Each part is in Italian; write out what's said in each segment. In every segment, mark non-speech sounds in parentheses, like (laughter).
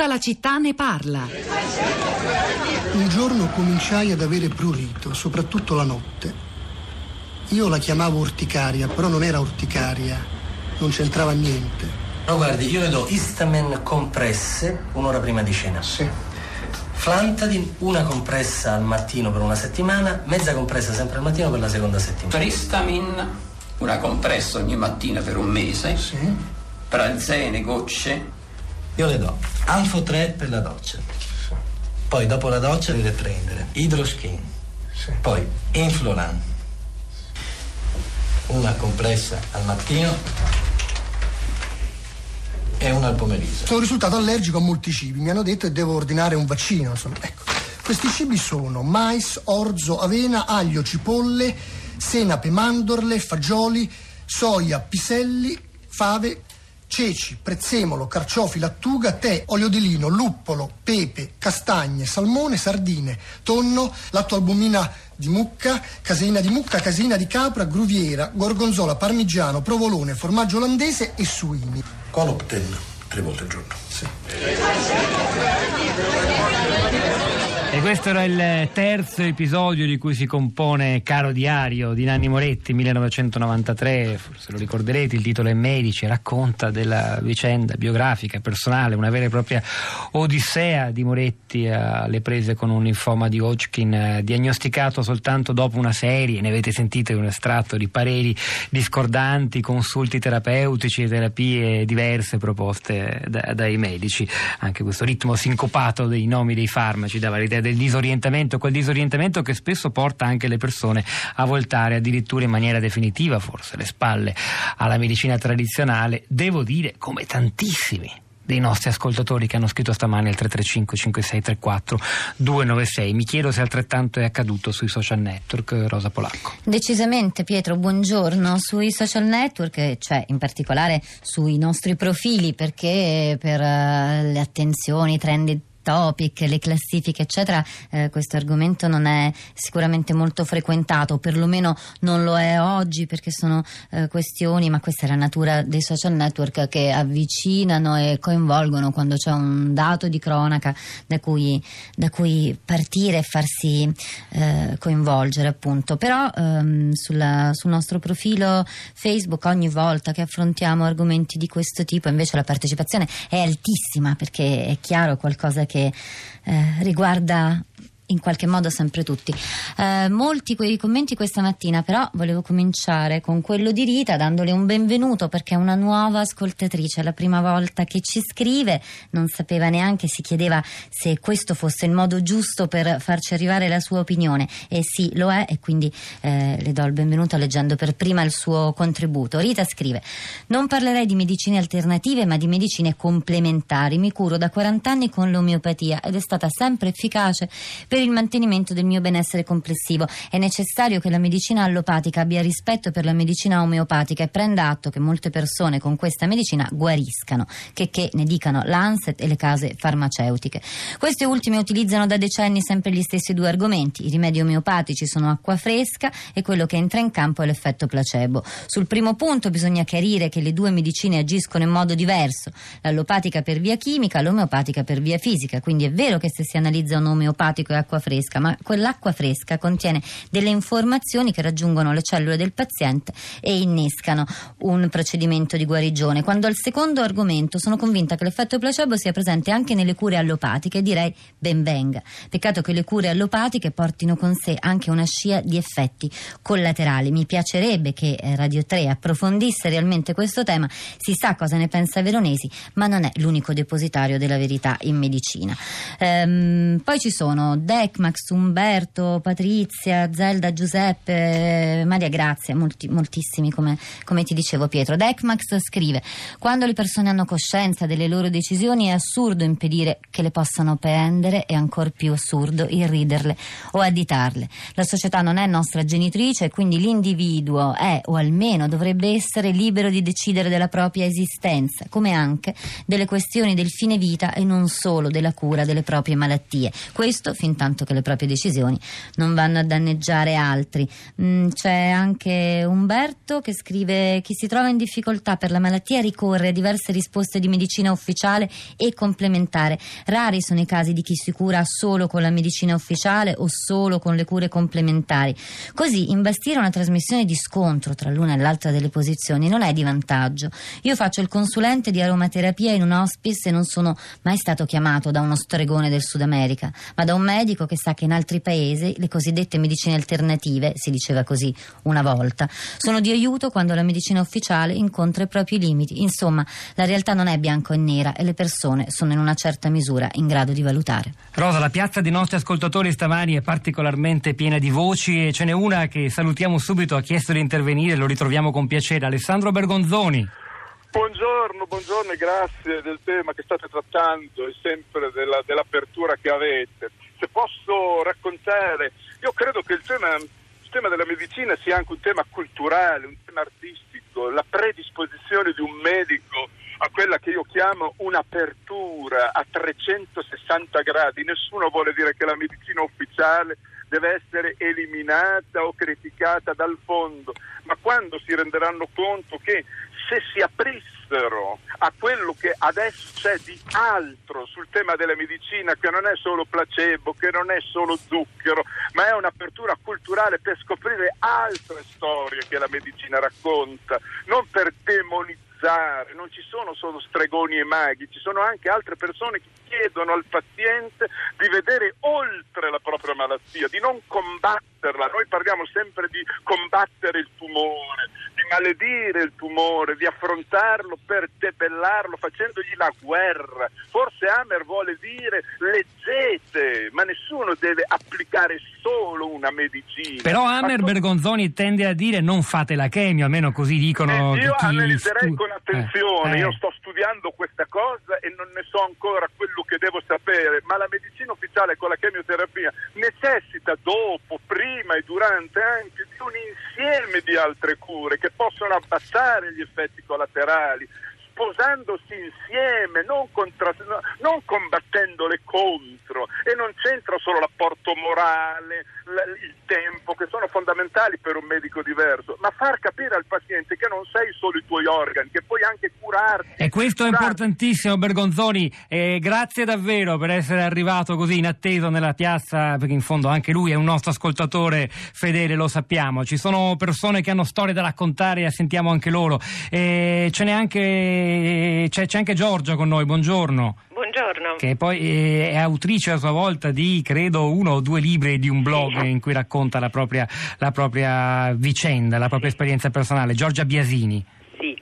Tutta la città ne parla. Un giorno cominciai ad avere prurito, soprattutto la notte. Io la chiamavo urticaria, però non era urticaria, non c'entrava niente. No, guardi, io le do Istamen compresse un'ora prima di cena. Sì. Flantadin, una compressa al mattino per una settimana, mezza compressa sempre al mattino per la seconda settimana. Pristamin, una compressa ogni mattina per un mese. Sì? Pranzene, gocce. Io le do Anfo 3 per la doccia. Poi dopo la doccia deve prendere Hydroskin. Sì. Poi Infloran. Una compressa al mattino e una al pomeriggio. Sono risultato allergico a molti cibi, mi hanno detto che devo ordinare un vaccino. Insomma. Ecco. Questi cibi sono mais, orzo, avena, aglio, cipolle, senape, mandorle, fagioli, soia, piselli, fave, ceci, prezzemolo, carciofi, lattuga, tè, olio di lino, luppolo, pepe, castagne, salmone, sardine, tonno, latto albumina di mucca, caseina di mucca, caseina di capra, gruviera, gorgonzola, parmigiano, provolone, formaggio olandese e suini. Colopten tre volte al giorno. Sì. E questo era il terzo episodio di cui si compone Caro Diario di Nanni Moretti, 1993, forse lo ricorderete, il titolo è Medici, racconta della vicenda biografica, personale, una vera e propria odissea di Moretti alle prese con un linfoma di Hodgkin, eh, diagnosticato soltanto dopo una serie, ne avete sentito un estratto di pareri discordanti, consulti terapeutici terapie diverse proposte da- dai medici. Anche questo ritmo sincopato dei nomi dei farmaci dava l'idea del disorientamento, quel disorientamento che spesso porta anche le persone a voltare addirittura in maniera definitiva, forse, le spalle alla medicina tradizionale. Devo dire, come tantissimi dei nostri ascoltatori che hanno scritto stamani al 335 5634 296. Mi chiedo se altrettanto è accaduto sui social network, Rosa Polacco. Decisamente Pietro, buongiorno. Sui social network, cioè in particolare sui nostri profili, perché per eh, le attenzioni, i trend topic, le classifiche eccetera, eh, questo argomento non è sicuramente molto frequentato, perlomeno non lo è oggi perché sono eh, questioni, ma questa è la natura dei social network che avvicinano e coinvolgono quando c'è un dato di cronaca da cui, da cui partire e farsi eh, coinvolgere appunto. Però ehm, sulla- sul nostro profilo Facebook ogni volta che affrontiamo argomenti di questo tipo invece la partecipazione è altissima perché è chiaro qualcosa che eh, riguarda in qualche modo sempre tutti. Eh, molti quei commenti questa mattina, però volevo cominciare con quello di Rita dandole un benvenuto perché è una nuova ascoltatrice, è la prima volta che ci scrive, non sapeva neanche, si chiedeva se questo fosse il modo giusto per farci arrivare la sua opinione e sì, lo è e quindi eh, le do il benvenuto leggendo per prima il suo contributo. Rita scrive: Non parlerei di medicine alternative, ma di medicine complementari. Mi curo da 40 anni con l'omeopatia ed è stata sempre efficace per il mantenimento del mio benessere complessivo. È necessario che la medicina allopatica abbia rispetto per la medicina omeopatica e prenda atto che molte persone con questa medicina guariscano, che, che ne dicano l'ANSET e le case farmaceutiche. Queste ultime utilizzano da decenni sempre gli stessi due argomenti. I rimedi omeopatici sono acqua fresca e quello che entra in campo è l'effetto placebo. Sul primo punto bisogna chiarire che le due medicine agiscono in modo diverso, l'allopatica per via chimica, l'omeopatica per via fisica. Quindi è vero che se si analizza un omeopatico è acqua fresca, ma quell'acqua fresca contiene delle informazioni che raggiungono le cellule del paziente e innescano un procedimento di guarigione. Quando al secondo argomento sono convinta che l'effetto placebo sia presente anche nelle cure allopatiche, direi ben venga. Peccato che le cure allopatiche portino con sé anche una scia di effetti collaterali. Mi piacerebbe che eh, Radio 3 approfondisse realmente questo tema. Si sa cosa ne pensa Veronesi, ma non è l'unico depositario della verità in medicina. Ehm, poi ci sono Decmax, Umberto, Patrizia, Zelda, Giuseppe, Maria Grazia, molti- moltissimi come, come ti dicevo Pietro. Decmax scrive: Quando le persone hanno coscienza delle loro decisioni è assurdo impedire che le possano prendere e ancor più assurdo irriderle o additarle. La società non è nostra genitrice quindi l'individuo è o almeno dovrebbe essere libero di decidere della propria esistenza, come anche delle questioni del fine vita e non solo della cura delle proprie malattie. Questo fin tanto tanto che le proprie decisioni non vanno a danneggiare altri. Mm, c'è anche Umberto che scrive chi si trova in difficoltà per la malattia ricorre a diverse risposte di medicina ufficiale e complementare. Rari sono i casi di chi si cura solo con la medicina ufficiale o solo con le cure complementari. Così imbastire una trasmissione di scontro tra l'una e l'altra delle posizioni non è di vantaggio. Io faccio il consulente di aromaterapia in un hospice e non sono mai stato chiamato da uno stregone del Sud America, ma da un medico che sa che in altri paesi le cosiddette medicine alternative, si diceva così una volta, sono di aiuto quando la medicina ufficiale incontra i propri limiti. Insomma, la realtà non è bianco e nera e le persone sono in una certa misura in grado di valutare. Rosa, la piazza dei nostri ascoltatori stamani è particolarmente piena di voci e ce n'è una che salutiamo subito, ha chiesto di intervenire, lo ritroviamo con piacere. Alessandro Bergonzoni. Buongiorno, buongiorno e grazie del tema che state trattando e sempre della, dell'apertura che avete. Se posso raccontare, io credo che il tema, il tema della medicina sia anche un tema culturale, un tema artistico, la predisposizione di un medico a quella che io chiamo un'apertura a 360 gradi. Nessuno vuole dire che la medicina ufficiale deve essere eliminata o criticata dal fondo, ma quando si renderanno conto che se si aprissero a quello che adesso c'è di altro sul tema della medicina, che non è solo placebo, che non è solo zucchero, ma è un'apertura culturale per scoprire altre storie che la medicina racconta, non per demonizzare non ci sono solo stregoni e maghi, ci sono anche altre persone che chiedono al paziente di vedere oltre la propria malattia, di non combatterla. Noi parliamo sempre di combattere il tumore, maledire il tumore, di affrontarlo per debellarlo facendogli la guerra. Forse Amer vuole dire leggete, ma nessuno deve applicare solo una medicina. Però Amer Bergonzoni tende a dire non fate la chemio, almeno così dicono eh, io analizzerei stu- con attenzione, eh, eh. io sto studiando questa cosa e non ne so ancora quello che devo sapere, ma la medicina ufficiale con la chemioterapia necessita dopo, prima e durante anche di un insieme di altre cure che possono abbassare gli effetti collaterali sposandosi insieme, non, contra- non combattendole contro e non c'entra solo l'apporto morale, il tempo che sono fondamentali per un medico diverso, ma far capire al paziente che non sei solo i tuoi organi, che puoi anche curarti. E questo curarti. è importantissimo Bergonzoni, eh, grazie davvero per essere arrivato così inatteso nella piazza, perché in fondo anche lui è un nostro ascoltatore fedele, lo sappiamo. Ci sono persone che hanno storie da raccontare e sentiamo anche loro. Eh, ce n'è anche, c'è, c'è anche Giorgia con noi, buongiorno. Buongiorno. Che poi eh, è autrice a sua volta di, credo, uno o due libri di un blog in cui racconta la propria, la propria vicenda, la propria esperienza personale. Giorgia Biasini. Sì,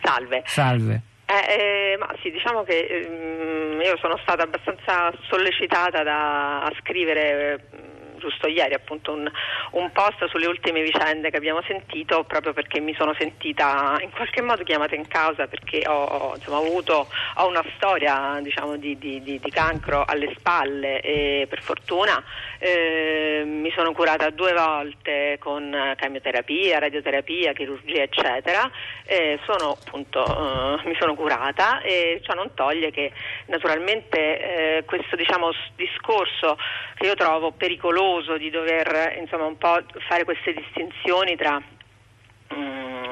salve. Salve. Eh, eh, ma sì, diciamo che ehm, io sono stata abbastanza sollecitata da, a scrivere. Giusto ieri appunto un, un post sulle ultime vicende che abbiamo sentito proprio perché mi sono sentita in qualche modo chiamata in causa perché ho, insomma, ho avuto ho una storia diciamo, di, di- di- di cancro alle spalle e per fortuna eh, mi sono curata due volte con chemioterapia, radioterapia, chirurgia eccetera eh, sono appunto eh, mi sono curata e ciò non toglie che naturalmente eh, questo diciamo discorso che io trovo pericoloso di dover insomma un po' fare queste distinzioni tra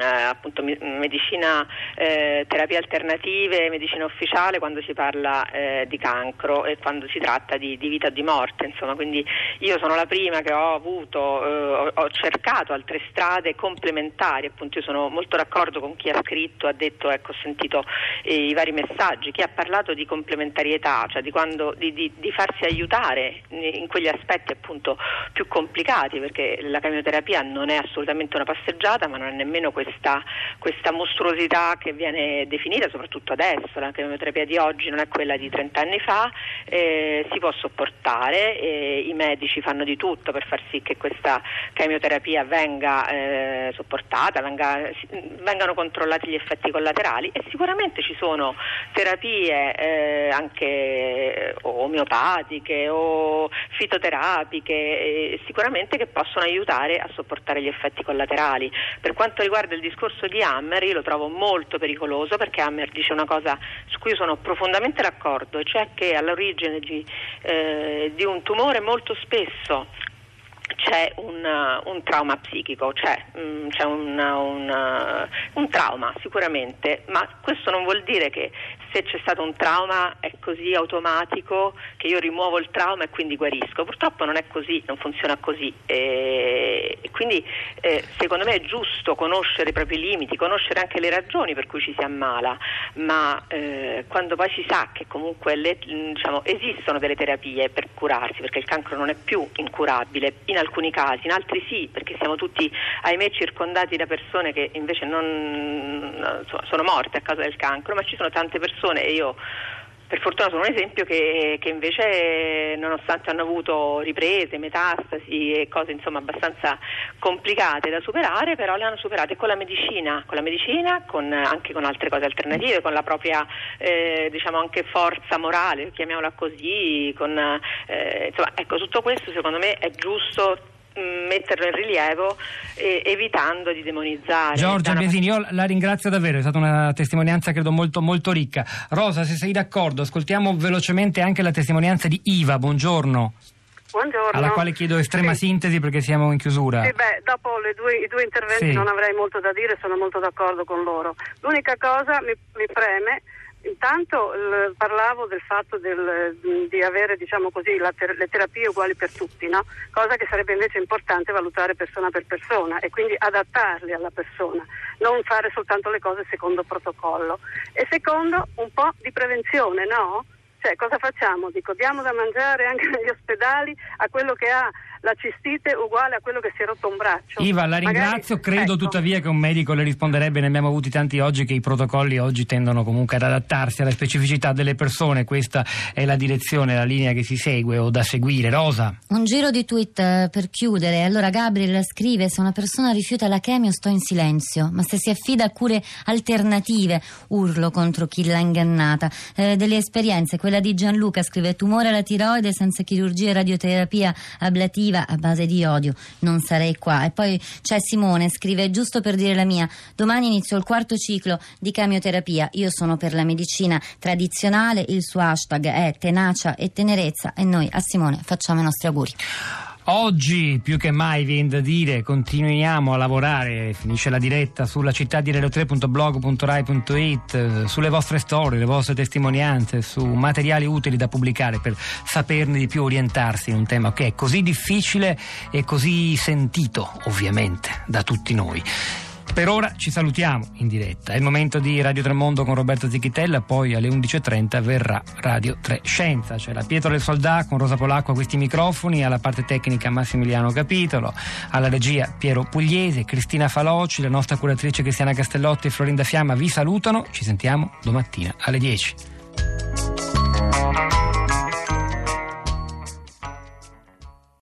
appunto mi- medicina eh, terapie alternative medicina ufficiale quando si parla eh, di cancro e quando si tratta di, di vita o di morte insomma. Quindi io sono la prima che ho avuto eh, ho cercato altre strade complementari appunto. Io sono molto d'accordo con chi ha scritto ha detto ecco ho sentito eh, i vari messaggi. Chi ha parlato di complementarietà cioè di, quando, di, di- di farsi aiutare in quegli aspetti appunto più complicati perché la chemioterapia non è assolutamente una passeggiata ma non è nemmeno questa, questa mostruosità che viene definita soprattutto adesso la chemioterapia di oggi non è quella di 30 anni fa eh, si può sopportare eh, i medici fanno di tutto per far sì che questa chemioterapia venga eh, sopportata venga- vengano controllati gli effetti collaterali e sicuramente ci sono terapie eh, anche eh, omeopatiche o fitoterapiche eh, sicuramente che possono aiutare a sopportare gli effetti collaterali. Per quanto riguarda il al discorso di Hammer, io lo trovo molto pericoloso perché Hammer dice una cosa su cui sono profondamente d'accordo, cioè che all'origine di, eh, di un tumore molto spesso c'è un, un, trauma psichico, c'è, mm, c'è un, un, un, trauma sicuramente, ma questo non vuol dire che se c'è stato un trauma è così automatico che io rimuovo il trauma e quindi guarisco. Purtroppo non è così, non funziona così. E, quindi eh, secondo me è giusto conoscere i propri limiti, conoscere anche le ragioni per cui ci si ammala, ma eh, quando poi si sa che comunque le, diciamo, esistono delle terapie per curarsi, perché il cancro non è più incurabile in alcuni casi, in altri sì, perché siamo tutti, ahimè, circondati da persone che invece non, sono morte a causa del cancro, ma ci sono tante persone persone e io per fortuna sono un esempio che, che, invece nonostante hanno avuto riprese, metastasi e cose insomma abbastanza complicate da superare, però le hanno superate con la medicina, con la medicina, con, anche con altre cose alternative, con la propria eh, diciamo anche forza morale, chiamiamola così, con, eh, insomma ecco tutto questo secondo me è giusto metterlo in rilievo eh, evitando di demonizzare. Giorgia Biasini, io la ringrazio davvero, è stata una testimonianza credo molto, molto ricca. Rosa, se sei d'accordo, ascoltiamo velocemente anche la testimonianza di Iva, buongiorno. Buongiorno. Alla quale chiedo estrema sì. sintesi perché siamo in chiusura. Sì, beh, dopo due, i due interventi sì. non avrei molto da dire, sono molto d'accordo con loro. L'unica cosa mi, mi preme Intanto l- parlavo del fatto del, di avere diciamo così, ter- le terapie uguali per tutti, no? cosa che sarebbe invece importante valutare persona per persona e quindi adattarle alla persona, non fare soltanto le cose secondo protocollo. E secondo un po' di prevenzione, no? Cioè cosa facciamo? Dico, diamo da mangiare anche (laughs) negli ospedali a quello che ha la cistite uguale a quello che si è rotto un braccio. Iva, la ringrazio, Magari, credo ecco. tuttavia che un medico le risponderebbe, ne abbiamo avuti tanti oggi, che i protocolli oggi tendono comunque ad adattarsi alla specificità delle persone, questa è la direzione, la linea che si segue o da seguire. Rosa. Un giro di tweet eh, per chiudere, allora Gabriel scrive se una persona rifiuta la chemio sto in silenzio, ma se si affida a cure alternative urlo contro chi l'ha ingannata. Eh, delle esperienze, quella di Gianluca scrive tumore alla tiroide senza chirurgia e radioterapia ablativa a base di odio, non sarei qua. E poi c'è Simone, scrive giusto per dire la mia, domani inizio il quarto ciclo di camioterapia, io sono per la medicina tradizionale, il suo hashtag è tenacia e tenerezza e noi a Simone facciamo i nostri auguri. Oggi più che mai viene da dire continuiamo a lavorare, finisce la diretta sulla città di radio3.blog.rai.it, sulle vostre storie, le vostre testimonianze, su materiali utili da pubblicare per saperne di più, orientarsi in un tema che è così difficile e così sentito ovviamente da tutti noi. Per ora ci salutiamo in diretta. È il momento di Radio Tremondo con Roberto Zichitella, poi alle 11.30 verrà Radio 3 Scienza. C'è la Pietro del Soldà con Rosa Polacco a questi microfoni, alla parte tecnica Massimiliano Capitolo, alla regia Piero Pugliese, Cristina Faloci, la nostra curatrice Cristiana Castellotti e Florinda Fiamma vi salutano. Ci sentiamo domattina alle 10.